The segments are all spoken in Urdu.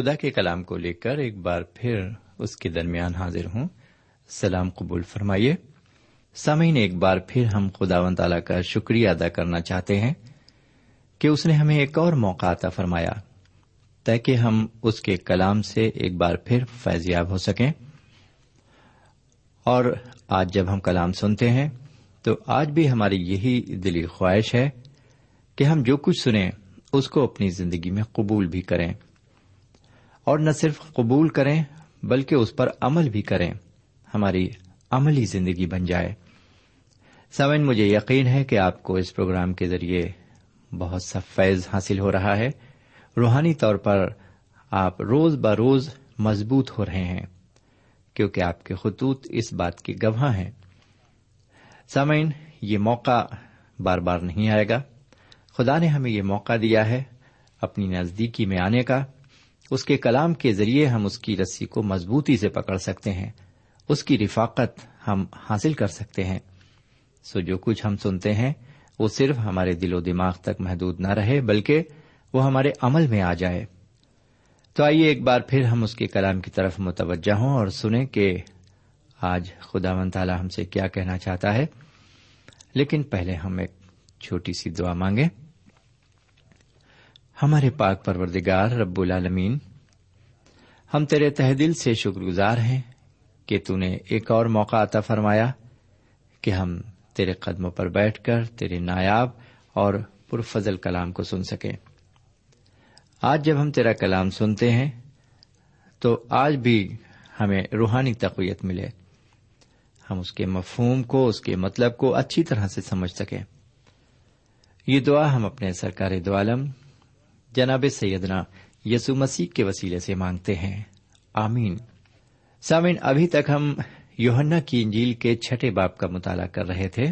خدا کے کلام کو لے کر ایک بار پھر اس کے درمیان حاضر ہوں۔ سلام قبول فرمائیے۔ سامعین، ایک بار پھر ہم خدا و تعالی کا شکریہ ادا کرنا چاہتے ہیں کہ اس نے ہمیں ایک اور موقع عطا فرمایا، تاکہ ہم اس کے کلام سے ایک بار پھر فیضیاب ہو سکیں۔ اور آج جب ہم کلام سنتے ہیں، تو آج بھی ہماری یہی دلی خواہش ہے کہ ہم جو کچھ سنیں، اس کو اپنی زندگی میں قبول بھی کریں۔ اور نہ صرف قبول کریں، بلکہ اس پر عمل بھی کریں۔ ہماری عملی زندگی بن جائے۔ سمن مجھے یقین ہے کہ آپ کو اس پروگرام کے ذریعے بہت سا فیض حاصل ہو رہا ہے۔ روحانی طور پر آپ روز بروز مضبوط ہو رہے ہیں، کیونکہ آپ کے خطوط اس بات کی گواہ ہیں۔ سامعین، یہ موقع بار بار نہیں آئے گا۔ خدا نے ہمیں یہ موقع دیا ہے اپنی نزدیکی میں آنے کا۔ اس کے کلام کے ذریعے ہم اس کی رسی کو مضبوطی سے پکڑ سکتے ہیں، اس کی رفاقت ہم حاصل کر سکتے ہیں۔ سو جو کچھ ہم سنتے ہیں، وہ صرف ہمارے دل و دماغ تک محدود نہ رہے، بلکہ وہ ہمارے عمل میں آ جائے۔ تو آئیے ایک بار پھر ہم اس کے کلام کی طرف متوجہ ہوں اور سنیں کہ آج خدا من تعالی ہم سے کیا کہنا چاہتا ہے۔ لیکن پہلے ہم ایک چھوٹی سی دعا مانگیں۔ ہمارے پاک پروردگار رب العالمین، ہم تیرے تہ دل سے شکر گزار ہیں کہ تو نے ایک اور موقع عطا فرمایا کہ ہم تیرے قدموں پر بیٹھ کر تیرے نایاب اور پرفضل کلام کو سن سکیں۔ آج جب ہم تیرا کلام سنتے ہیں، تو آج بھی ہمیں روحانی تقویت ملے۔ ہم اس کے مفہوم کو، اس کے مطلب کو اچھی طرح سے سمجھ سکیں۔ یہ دعا ہم اپنے سرکار دو عالم جناب سیدنا یسو مسیح کے وسیلے سے مانگتے ہیں۔ آمین۔ سامن ابھی تک ہم یوہنا کی انجیل کے چھٹے باپ کا مطالعہ کر رہے تھے۔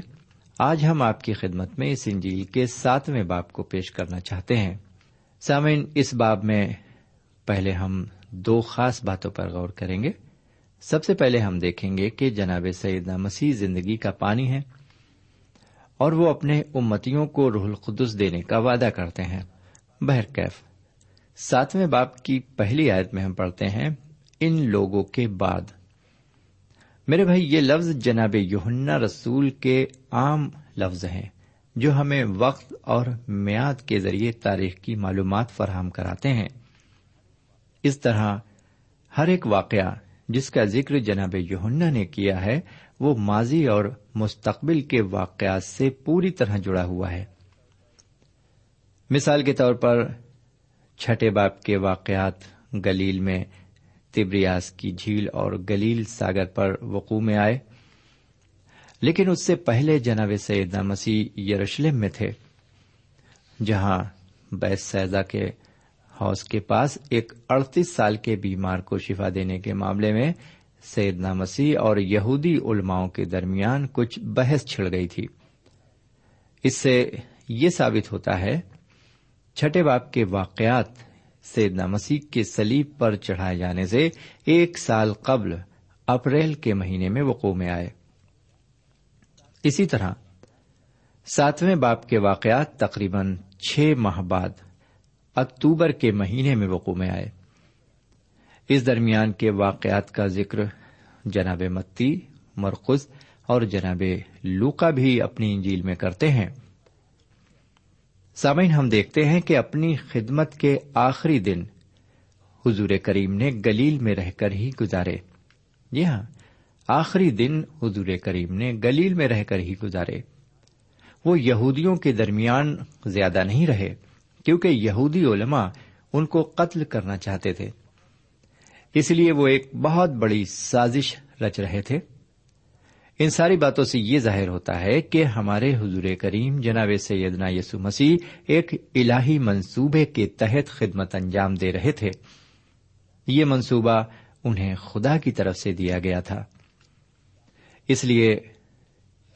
آج ہم آپ کی خدمت میں اس انجیل کے ساتویں باپ کو پیش کرنا چاہتے ہیں۔ سامعین، اس باب میں پہلے ہم دو خاص باتوں پر غور کریں گے۔ سب سے پہلے ہم دیکھیں گے کہ جناب سیدنا مسیح زندگی کا پانی ہے اور وہ اپنے امتیوں کو روح القدس دینے کا وعدہ کرتے ہیں۔ بہرکیف۔ ساتویں باپ کی پہلی آیت میں ہم پڑھتے ہیں، ان لوگوں کے بعد۔ میرے بھائی، یہ لفظ جناب یوہنا رسول کے عام لفظ ہیں، جو ہمیں وقت اور میاد کے ذریعے تاریخ کی معلومات فراہم کراتے ہیں۔ اس طرح ہر ایک واقعہ جس کا ذکر جناب یوہنا نے کیا ہے، وہ ماضی اور مستقبل کے واقعات سے پوری طرح جڑا ہوا ہے۔ مثال کے طور پر چھٹے باپ کے واقعات گلیل میں تبریاس کی جھیل اور گلیل ساگر پر وقوع میں آئے، لیکن اس سے پہلے جناب سیدنا مسیح یروشلم میں تھے، جہاں بیس سیدا کے ہاؤس کے پاس ایک اڑتیس سال کے بیمار کو شفا دینے کے معاملے میں سیدنا مسیح اور یہودی علماؤں کے درمیان کچھ بحث چھڑ گئی تھی۔ اس سے یہ ثابت ہوتا ہے چھٹے باپ کے واقعات سیدنا مسیح کے سلیب پر چڑھائے جانے سے ایک سال قبل اپریل کے مہینے میں وقوع میں آئے۔ اسی طرح ساتویں باپ کے واقعات تقریباً چھ ماہ بعد اکتوبر کے مہینے میں وقوع میں آئے۔ اس درمیان کے واقعات کا ذکر جناب متی مرکز اور جناب لوکا بھی اپنی انجیل میں کرتے ہیں۔ سامعین، ہم دیکھتے ہیں کہ اپنی خدمت کے آخری دن حضور کریم نے گلیل میں رہ کر ہی گزارے۔ جی ہاں آخری دن حضور کریم نے گلیل میں رہ کر ہی گزارے۔ وہ یہودیوں کے درمیان زیادہ نہیں رہے، کیونکہ یہودی علماء ان کو قتل کرنا چاہتے تھے۔ اس لیے وہ ایک بہت بڑی سازش رچ رہے تھے۔ ان ساری باتوں سے یہ ظاہر ہوتا ہے کہ ہمارے حضور کریم جناب سیدنا یسو مسیح ایک الہی منصوبے کے تحت خدمت انجام دے رہے تھے۔ یہ منصوبہ انہیں خدا کی طرف سے دیا گیا تھا۔ اس لیے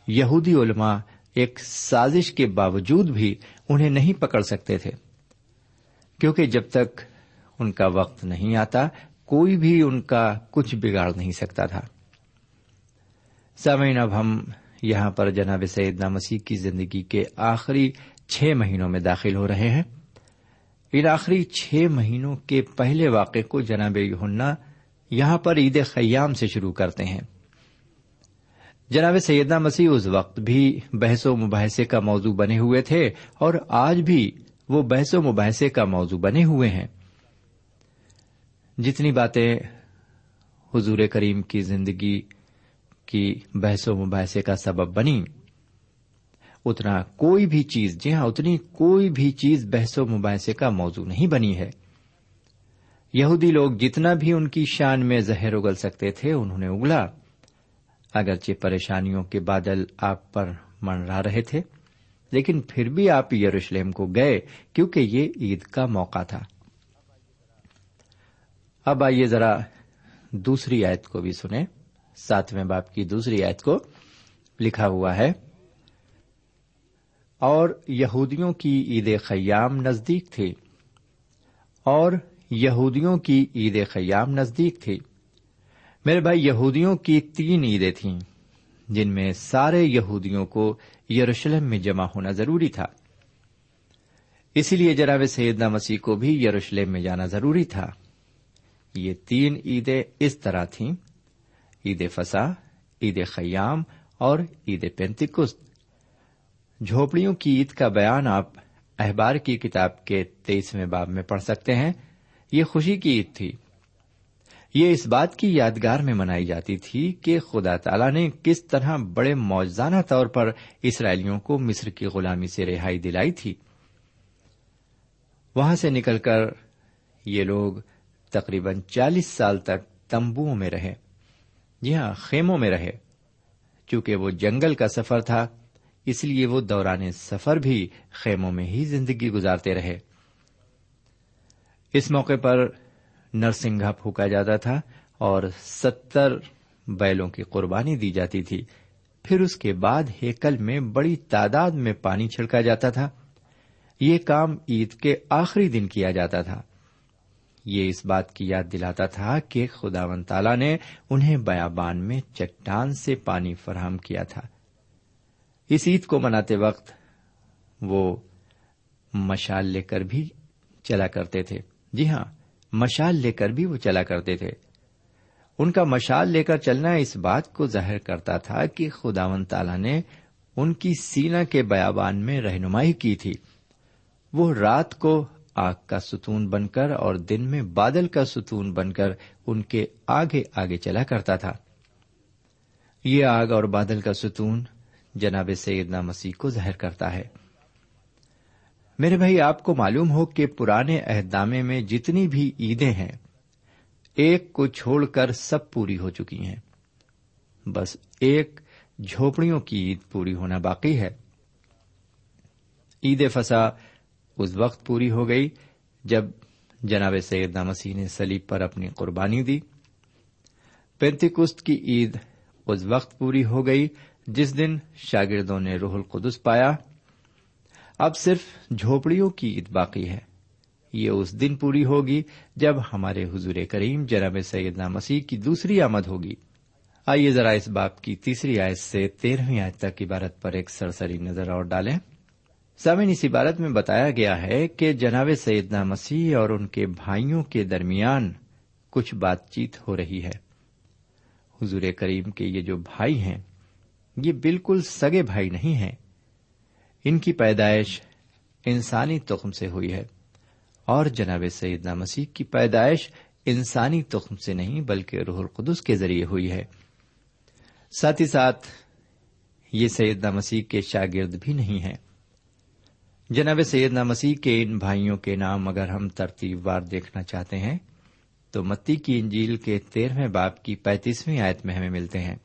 یہودی علماء ایک سازش کے باوجود بھی انہیں نہیں پکڑ سکتے تھے۔ کیونکہ جب تک ان کا وقت نہیں آتا، کوئی بھی ان کا کچھ بگاڑ نہیں سکتا تھا۔ سامعین، اب ہم یہاں پر جناب سیدنا مسیح کی زندگی کے آخری چھ مہینوں میں داخل ہو رہے ہیں۔ ان آخری چھ مہینوں کے پہلے واقعے کو جناب یونا یہاں پر عید خیام سے شروع کرتے ہیں۔ جناب سیدنا مسیح اس وقت بھی بحث و مباحثے کا موضوع بنے ہوئے تھے اور آج بھی وہ بحث و مباحثے کا موضوع بنے ہوئے ہیں۔ جتنی باتیں حضور کریم کی زندگی کی بحث و مباحثے کا سبب بنی اتنا کوئی بھی چیز جی ہاں اتنی کوئی بھی چیز بحث و مباحثے کا موضوع نہیں بنی ہے۔ یہودی لوگ جتنا بھی ان کی شان میں زہر اگل سکتے تھے، انہوں نے اگلا۔ اگرچہ پریشانیوں کے بادل آپ پر منڈرا رہے تھے، لیکن پھر بھی آپ یروشلم کو گئے کیونکہ یہ عید کا موقع تھا۔ اب آئیے ذرا دوسری آیت کو بھی سنیں۔ ساتویں باپ کی دوسری آیت کو لکھا ہوا ہے۔ اور یہودیوں کی عید خیام نزدیک تھی۔ اور یہودیوں کی عید خیام نزدیک تھی۔ میرے بھائی، یہودیوں کی تین عیدیں تھیں، جن میں سارے یہودیوں کو یروشلم میں جمع ہونا ضروری تھا۔ اسی لیے جناب سیدنا مسیح کو بھی یروشلم میں جانا ضروری تھا۔ یہ تین عیدیں اس طرح تھیں۔ عید فسا عید خیام اور عید پینتکست جھوپڑیوں کی عید کا بیان آپ احبار کی کتاب کے تیئیسویں باب میں پڑھ سکتے ہیں۔ یہ خوشی کی عید تھی۔ یہ اس بات کی یادگار میں منائی جاتی تھی کہ خدا تعالی نے کس طرح بڑے موجزانہ طور پر اسرائیلیوں کو مصر کی غلامی سے رہائی دلائی تھی۔ وہاں سے نکل کر یہ لوگ تقریباً چالیس سال تک تمبوؤں میں رہے۔ جی ہاں خیموں میں رہے۔ چونکہ وہ جنگل کا سفر تھا، اس لیے وہ دوران سفر بھی خیموں میں ہی زندگی گزارتے رہے۔ اس موقع پر نرسنگھا پھونکا جاتا تھا اور ستر بیلوں کی قربانی دی جاتی تھی۔ پھر اس کے بعد ہیکل میں بڑی تعداد میں پانی چھڑکا جاتا تھا۔ یہ کام عید کے آخری دن کیا جاتا تھا۔ یہ اس بات کی یاد دلاتا تھا کہ خدا و تعالی نے انہیں بیابان میں چٹان سے پانی فراہم کیا تھا۔ اس عید کو مناتے وقت وہ مشال لے کر بھی چلا کرتے تھے۔ جی ہاں مشال لے کر بھی وہ چلا کرتے تھے۔ ان کا مشال لے کر چلنا اس بات کو ظاہر کرتا تھا کہ خداون تعالی نے ان کی سینا کے بیابان میں رہنمائی کی تھی۔ وہ رات کو آگ کا ستون بن کر اور دن میں بادل کا ستون بن کر ان کے آگے آگے چلا کرتا تھا۔ یہ آگ اور بادل کا ستون جناب سیدنا مسیح کو ظاہر کرتا ہے۔ میرے بھائی، آپ کو معلوم ہو کہ پرانے عہدامے میں جتنی بھی عیدیں ہیں، ایک کو چھوڑ کر سب پوری ہو چکی ہیں۔ بس ایک جھوپڑیوں کی عید پوری ہونا باقی ہے۔ عید فسا اس وقت پوری ہو گئی جب جناب سیدنا مسیح نے سلیب پر اپنی قربانی دی۔ پینتیکست کی عید اس وقت پوری ہو گئی جس دن شاگردوں نے روح القدس پایا۔ اب صرف جھوپڑیوں کی عید باقی ہے۔ یہ اس دن پوری ہوگی جب ہمارے حضور کریم جناب سیدنا مسیح کی دوسری آمد ہوگی۔ آئیے ذرا اس باپ کی تیسری آیت سے تیرہویں آیت تک عبارت پر ایک سرسری نظر اور ڈالیں۔ سامن اس عبارت میں بتایا گیا ہے کہ جناب سیدنا مسیح اور ان کے بھائیوں کے درمیان کچھ بات چیت ہو رہی ہے۔ حضور کریم کے یہ جو بھائی ہیں، یہ بالکل سگے بھائی نہیں ہیں۔ ان کی پیدائش انسانی تخم سے ہوئی ہے اور جناب سیدنا مسیح کی پیدائش انسانی تخم سے نہیں بلکہ روح القدس کے ذریعے ہوئی ہے۔ ساتھ ہی ساتھ یہ سیدنا مسیح کے شاگرد بھی نہیں ہیں۔ جناب سیدنا مسیح کے ان بھائیوں کے نام اگر ہم ترتیب وار دیکھنا چاہتے ہیں، تو متی کی انجیل کے تیرہویں باپ کی پینتیسویں آیت میں ہمیں ملتے ہیں۔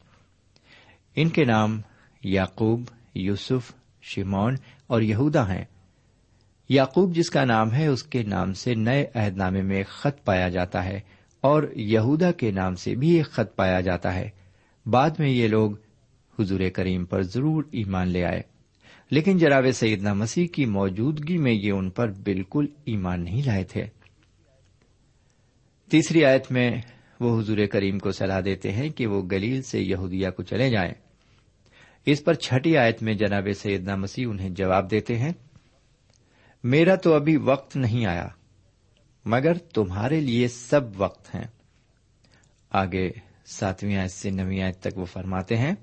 ان کے نام یعقوب، یوسف شمون اور یہودا ہیں۔ یعقوب جس کا نام ہے، اس کے نام سے نئے عہد نامے میں ایک خط پایا جاتا ہے اور یہودا کے نام سے بھی ایک خط پایا جاتا ہے۔ بعد میں یہ لوگ حضور کریم پر ضرور ایمان لے آئے۔ لیکن جناب سیدنا مسیح کی موجودگی میں یہ ان پر بالکل ایمان نہیں لائے تھے۔ تیسری آیت میں وہ حضور کریم کو صلاح دیتے ہیں کہ وہ گلیل سے یہودیا کو چلے جائیں۔ اس پر چھٹی آیت میں جناب سیدنا مسیح انہیں جواب دیتے ہیں، میرا تو ابھی وقت نہیں آیا، مگر تمہارے لیے سب وقت ہیں۔ آگے ساتویں آیت سے نویں آیت تک وہ فرماتے ہیں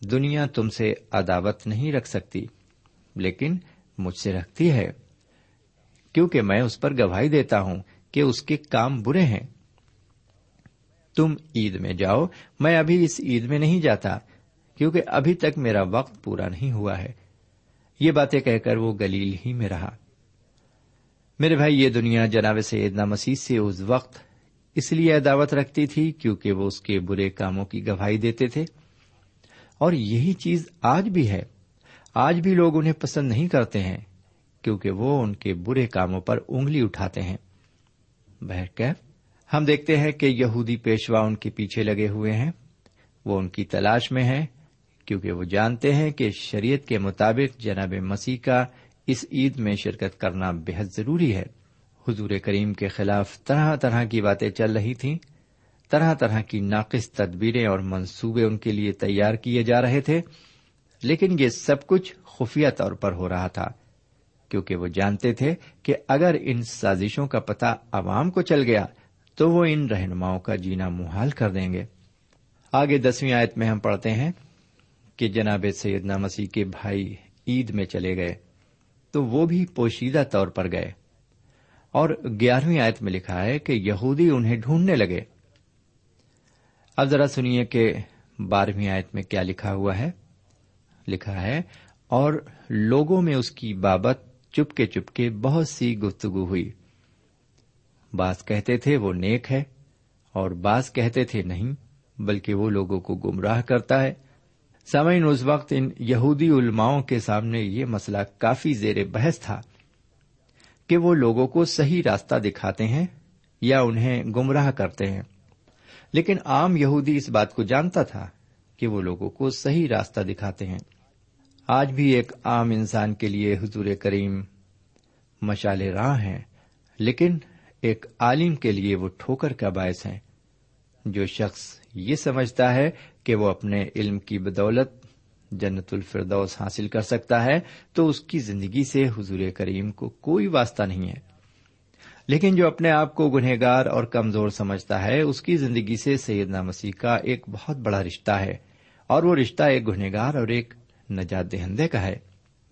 دنیا تم سے عداوت نہیں رکھ سکتی، لیکن مجھ سے رکھتی ہے، کیونکہ میں اس پر گواہی دیتا ہوں کہ اس کے کام برے ہیں۔ تم عید میں جاؤ، میں ابھی اس عید میں نہیں جاتا، کیونکہ ابھی تک میرا وقت پورا نہیں ہوا ہے۔ یہ باتیں کہہ کر وہ گلیل ہی میں رہا۔ میرے بھائی، یہ دنیا جناب سیدنا مسیح سے اس وقت اس لیے عداوت رکھتی تھی کیونکہ وہ اس کے برے کاموں کی گواہی دیتے تھے۔ اور یہی چیز آج بھی ہے۔ آج بھی لوگ انہیں پسند نہیں کرتے ہیں، کیونکہ وہ ان کے برے کاموں پر انگلی اٹھاتے ہیں۔ بہرکیف ہم دیکھتے ہیں کہ یہودی پیشوا ان کے پیچھے لگے ہوئے ہیں۔ وہ ان کی تلاش میں ہیں، کیونکہ وہ جانتے ہیں کہ شریعت کے مطابق جناب مسیح کا اس عید میں شرکت کرنا بےحد ضروری ہے۔ حضور کریم کے خلاف طرح طرح کی باتیں چل رہی تھیں۔ طرح طرح کی ناقص تدبیریں اور منصوبے ان کے لیے تیار کیے جا رہے تھے، لیکن یہ سب کچھ خفیہ طور پر ہو رہا تھا، کیونکہ وہ جانتے تھے کہ اگر ان سازشوں کا پتہ عوام کو چل گیا تو وہ ان رہنماؤں کا جینا محال کر دیں گے۔ آگے دسویں آیت میں ہم پڑھتے ہیں کہ جناب سیدنا مسیح کے بھائی عید میں چلے گئے، تو وہ بھی پوشیدہ طور پر گئے۔ اور گیارہویں آیت میں لکھا ہے کہ یہودی انہیں ڈھونڈنے لگے۔ اب ذرا سنیے کہ بارہویں آیت میں کیا لکھا ہوا ہے۔ لکھا ہے، اور لوگوں میں اس کی بابت چپکے چپکے بہت سی گفتگو ہوئی۔ بعض کہتے تھے وہ نیک ہے، اور بعض کہتے تھے نہیں، بلکہ وہ لوگوں کو گمراہ کرتا ہے۔ سمعین اس وقت ان یہودی علماؤں کے سامنے یہ مسئلہ کافی زیر بحث تھا کہ وہ لوگوں کو صحیح راستہ دکھاتے ہیں یا انہیں گمراہ کرتے ہیں۔ لیکن عام یہودی اس بات کو جانتا تھا کہ وہ لوگوں کو صحیح راستہ دکھاتے ہیں۔ آج بھی ایک عام انسان کے لیے حضور کریم مشال راہ ہیں، لیکن ایک عالم کے لیے وہ ٹھوکر کا باعث ہے جو شخص یہ سمجھتا ہے کہ وہ اپنے علم کی بدولت جنت الفردوس حاصل کر سکتا ہے، تو اس کی زندگی سے حضور کریم کو کوئی واسطہ نہیں ہے۔ لیکن جو اپنے آپ کو گنہگار اور کمزور سمجھتا ہے، اس کی زندگی سے سیدنا مسیح کا ایک بہت بڑا رشتہ ہے، اور وہ رشتہ ایک گنہگار اور ایک نجات دہندے کا ہے۔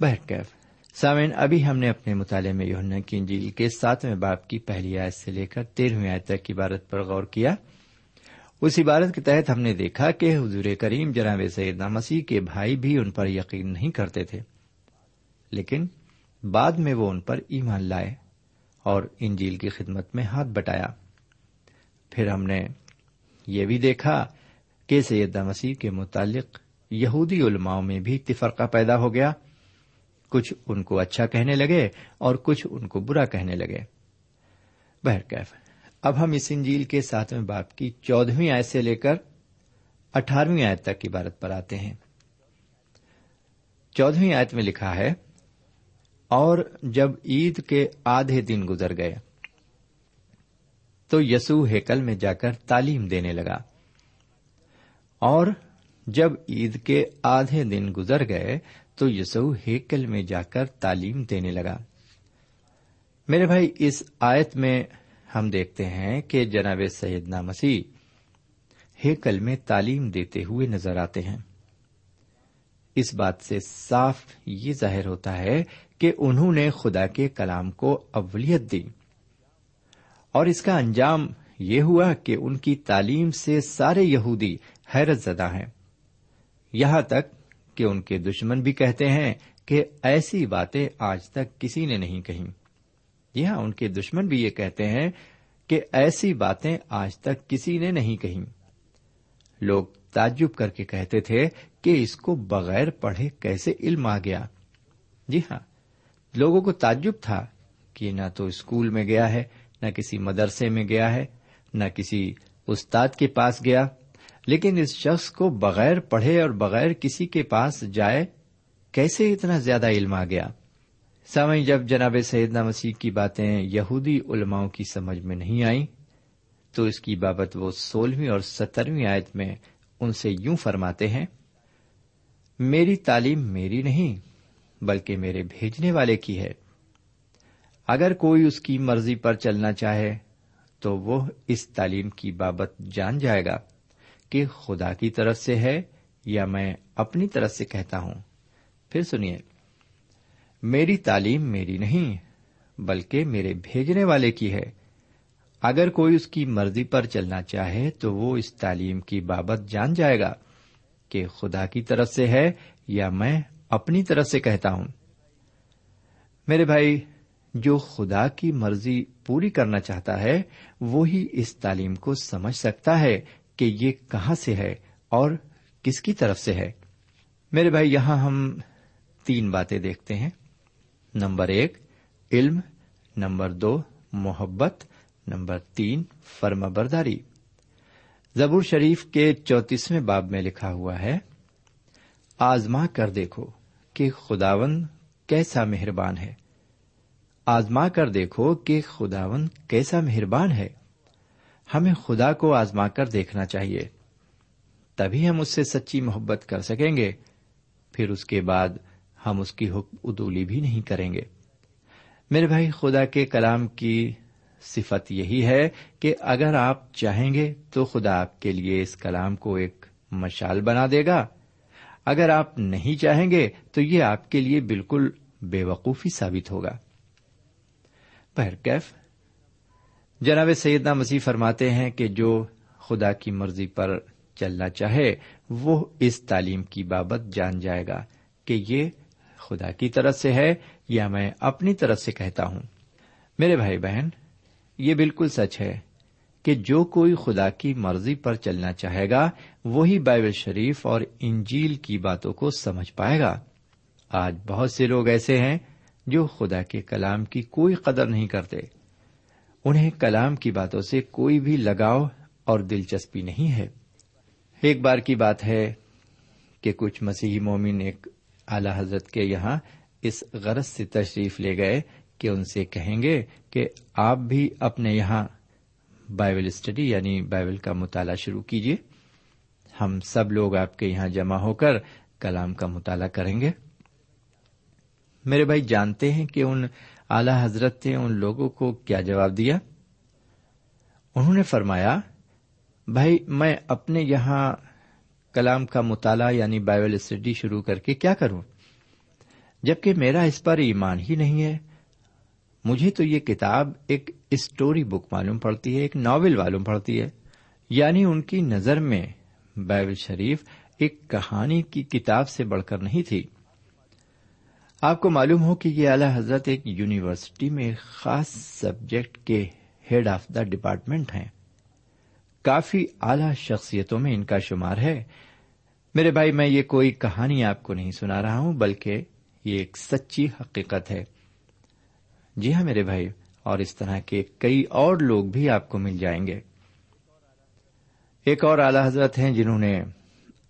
بہرکیف سامعین، ابھی ہم نے اپنے مطالعے میں یونا کی انجیل کے ساتویں باپ کی پہلی آیت سے لے کر تیرہویں آیت تک عبارت پر غور کیا۔ اس عبارت کے تحت ہم نے دیکھا کہ حضور کریم جناب سیدنا مسیح کے بھائی بھی ان پر یقین نہیں کرتے تھے، لیکن بعد میں وہ ان پر ایمان لائے۔ اور انجیل کی خدمت میں ہاتھ بٹایا۔ پھر ہم نے یہ بھی دیکھا کہ سیدہ مسیح کے متعلق یہودی علماؤں میں بھی تفرقہ پیدا ہو گیا۔ کچھ ان کو اچھا کہنے لگے اور کچھ ان کو برا کہنے لگے۔ بہرکیف، اب ہم اس انجیل کے ساتویں باپ کی چودہویں آیت سے لے کر اٹھارہویں آیت تک کی بارت پر آتے ہیں۔ چودہویں آیت میں لکھا ہے اور جب عید کے آدھے دن گزر گئے تو یسو ہیکل میں جا کر تعلیم دینے لگا۔ اور جب عید کے آدھے دن گزر گئے تو یسو ہیکل میں جا کر تعلیم دینے لگا۔ میرے بھائی، اس آیت میں ہم دیکھتے ہیں کہ جناب سیدنا مسیح ہیکل میں تعلیم دیتے ہوئے نظر آتے ہیں۔ اس بات سے صاف یہ ظاہر ہوتا ہے کہ انہوں نے خدا کے کلام کو اولت دی۔ اور اس کا انجام یہ ہوا کہ ان کی تعلیم سے سارے یہودی حیرت زدہ ہیں۔ یہاں تک کہ ان کے دشمن بھی کہتے ہیں کہ ایسی باتیں آج تک کسی نے نہیں کہی جی ہاں ان کے دشمن بھی یہ کہتے ہیں کہ ایسی باتیں آج تک کسی نے نہیں کہی لوگ تعجب کر کے کہتے تھے کہ اس کو بغیر پڑھے کیسے علم آ گیا۔ جی ہاں لوگوں کو تعجب تھا کہ نہ تو اسکول میں گیا ہے، نہ کسی مدرسے میں گیا ہے، نہ کسی استاد کے پاس گیا۔ لیکن اس شخص کو بغیر پڑھے اور بغیر کسی کے پاس جائے کیسے اتنا زیادہ علم آ گیا؟ سامعین، جب جناب سیدنا مسیح کی باتیں یہودی علماؤں کی سمجھ میں نہیں آئیں، تو اس کی بابت وہ سولہویں اور سترویں آیت میں ان سے یوں فرماتے ہیں، میری تعلیم میری نہیں بلکہ میرے بھیجنے والے کی ہے۔ اگر کوئی اس کی مرضی پر چلنا چاہے، تو وہ اس تعلیم کی بابت جان جائے گا کہ خدا کی طرف سے ہے یا میں اپنی طرف سے کہتا ہوں۔ پھر سنیے، میری تعلیم میری نہیں، بلکہ میرے بھیجنے والے کی ہے۔ اگر کوئی اس کی مرضی پر چلنا چاہے، تو وہ اس تعلیم کی بابت جان جائے گا کہ خدا کی طرف سے ہے یا میں اپنی طرف سے کہتا ہوں۔ میرے بھائی، جو خدا کی مرضی پوری کرنا چاہتا ہے، وہی اس تعلیم کو سمجھ سکتا ہے کہ یہ کہاں سے ہے اور کس کی طرف سے ہے۔ میرے بھائی، یہاں ہم تین باتیں دیکھتے ہیں۔ نمبر ایک، علم۔ نمبر دو، محبت۔ نمبر تین فرما برداری زبور شریف کے چوتیسویں باب میں لکھا ہوا ہے، آزما کر دیکھو۔ کہ خداون کیسا مہربان ہے۔ آزما کر دیکھو کہ خداون کیسا مہربان ہے۔ ہمیں خدا کو آزما کر دیکھنا چاہیے۔ تبھی ہم اس سے سچی محبت کر سکیں گے۔ پھر اس کے بعد ہم اس کی حکم ادولی بھی نہیں کریں گے۔ میرے بھائی، خدا کے کلام کی صفت یہی ہے کہ اگر آپ چاہیں گے تو خدا آپ کے لیے اس کلام کو ایک مشال بنا دے گا۔ اگر آپ نہیں چاہیں گے تو یہ آپ کے لیے بالکل بے وقوفی ثابت ہوگا۔ کیف۔ جناب سیدنا مسیح فرماتے ہیں کہ جو خدا کی مرضی پر چلنا چاہے، وہ اس تعلیم کی بابت جان جائے گا کہ یہ خدا کی طرف سے ہے یا میں اپنی طرف سے کہتا ہوں۔ میرے بھائی بہن، یہ بالکل سچ ہے۔ کہ جو کوئی خدا کی مرضی پر چلنا چاہے گا، وہی بائبل شریف اور انجیل کی باتوں کو سمجھ پائے گا۔ آج بہت سے لوگ ایسے ہیں جو خدا کے کلام کی کوئی قدر نہیں کرتے۔ انہیں کلام کی باتوں سے کوئی بھی لگاؤ اور دلچسپی نہیں ہے۔ ایک بار کی بات ہے کہ کچھ مسیحی مومن ایک اعلی حضرت کے یہاں اس غرض سے تشریف لے گئے کہ ان سے کہیں گے کہ آپ بھی اپنے یہاں بائبل اسٹڈی یعنی بائبل کا مطالعہ شروع کیجیے۔ ہم سب لوگ آپ کے یہاں جمع ہو کر کلام کا مطالعہ کریں گے۔ میرے بھائی، جانتے ہیں کہ ان اعلی حضرت نے ان لوگوں کو کیا جواب دیا؟ انہوں نے فرمایا، بھائی، میں اپنے یہاں کلام کا مطالعہ یعنی بائبل اسٹڈی شروع کر کے کیا کروں؟ جبکہ میرا اس پر ایمان ہی نہیں ہے۔ مجھے تو یہ کتاب ایک اسٹوری بک معلوم پڑتی ہے، ایک ناول معلوم پڑتی ہے۔ یعنی ان کی نظر میں بائبل شریف ایک کہانی کی کتاب سے بڑھ کر نہیں تھی۔ آپ کو معلوم ہو کہ یہ اعلی حضرت ایک یونیورسٹی میں ایک خاص سبجیکٹ کے ہیڈ آف دا ڈپارٹمنٹ ہیں۔ کافی اعلی شخصیتوں میں ان کا شمار ہے۔ میرے بھائی، میں یہ کوئی کہانی آپ کو نہیں سنا رہا ہوں، بلکہ یہ ایک سچی حقیقت ہے۔ جی ہاں میرے بھائی، اور اس طرح کے کئی اور لوگ بھی آپ کو مل جائیں گے۔ ایک اور اعلی حضرت ہیں جنہوں نے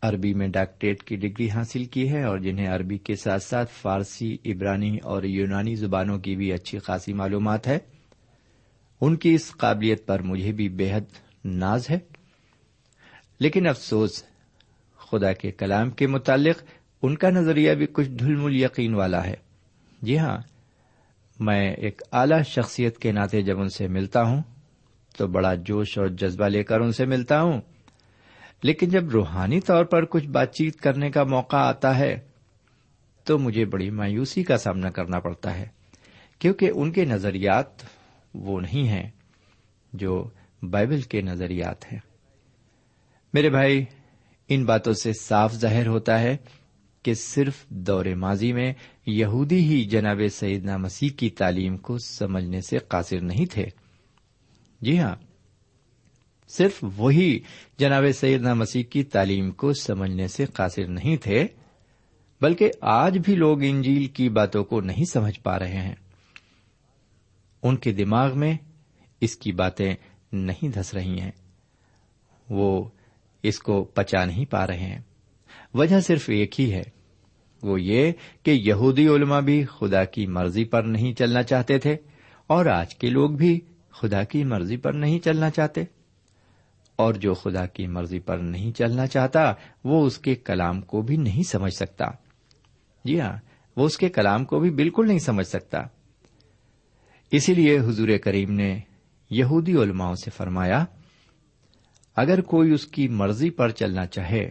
عربی میں ڈاکٹریٹ کی ڈگری حاصل کی ہے اور جنہیں عربی کے ساتھ ساتھ فارسی، عبرانی اور یونانی زبانوں کی بھی اچھی خاصی معلومات ہے۔ ان کی اس قابلیت پر مجھے بھی بے حد ناز ہے۔ لیکن افسوس، خدا کے کلام کے متعلق ان کا نظریہ بھی کچھ دھل مل یقین والا ہے۔ جی ہاں میں ایک اعلی شخصیت کے ناطے جب ان سے ملتا ہوں، تو بڑا جوش اور جذبہ لے کر ان سے ملتا ہوں۔ لیکن جب روحانی طور پر کچھ بات چیت کرنے کا موقع آتا ہے، تو مجھے بڑی مایوسی کا سامنا کرنا پڑتا ہے، کیونکہ ان کے نظریات وہ نہیں ہیں جو بائبل کے نظریات ہیں۔ میرے بھائی، ان باتوں سے صاف ظاہر ہوتا ہے کہ صرف دور ماضی میں یہودی ہی جناب سیدنا مسیح کی تعلیم کو سمجھنے سے قاصر نہیں تھے۔ جی ہاں صرف وہی جناب سیدنا مسیح کی تعلیم کو سمجھنے سے قاصر نہیں تھے، بلکہ آج بھی لوگ انجیل کی باتوں کو نہیں سمجھ پا رہے ہیں۔ ان کے دماغ میں اس کی باتیں نہیں دھس رہی ہیں۔ وہ اس کو پچا نہیں پا رہے ہیں۔ وجہ صرف ایک ہی ہے۔ وہ یہ کہ یہودی علماء بھی خدا کی مرضی پر نہیں چلنا چاہتے تھے اور آج کے لوگ بھی خدا کی مرضی پر نہیں چلنا چاہتے۔ اور جو خدا کی مرضی پر نہیں چلنا چاہتا، وہ اس کے کلام کو بھی نہیں سمجھ سکتا۔ جی ہاں وہ اس کے کلام کو بھی بالکل نہیں سمجھ سکتا۔ اسی لیے حضور کریم نے یہودی علماؤں سے فرمایا، اگر کوئی اس کی مرضی پر چلنا چاہے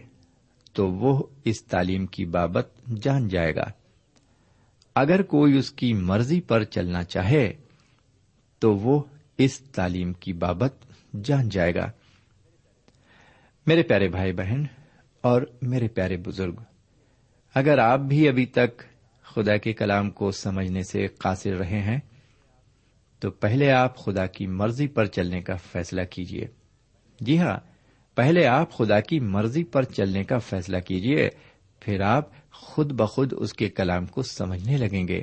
تو وہ اس تعلیم کی بابت جان جائے گا۔ اگر کوئی اس کی مرضی پر چلنا چاہے تو وہ اس تعلیم کی بابت جان جائے گا۔ میرے پیارے بھائی بہن اور میرے پیارے بزرگ، اگر آپ بھی ابھی تک خدا کے کلام کو سمجھنے سے قاصر رہے ہیں، تو پہلے آپ خدا کی مرضی پر چلنے کا فیصلہ کیجیے جی ہاں پہلے آپ خدا کی مرضی پر چلنے کا فیصلہ کیجیے پھر آپ خود بخود اس کے کلام کو سمجھنے لگیں گے،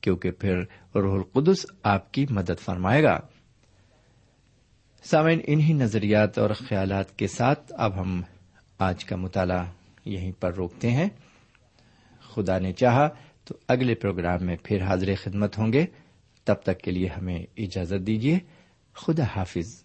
کیونکہ پھر روح القدس آپ کی مدد فرمائے گا۔ سامعین، انہی نظریات اور خیالات کے ساتھ اب ہم آج کا مطالعہ یہیں پر روکتے ہیں۔ خدا نے چاہا تو اگلے پروگرام میں پھر حاضر خدمت ہوں گے۔ تب تک کے لیے ہمیں اجازت دیجیے خدا حافظ۔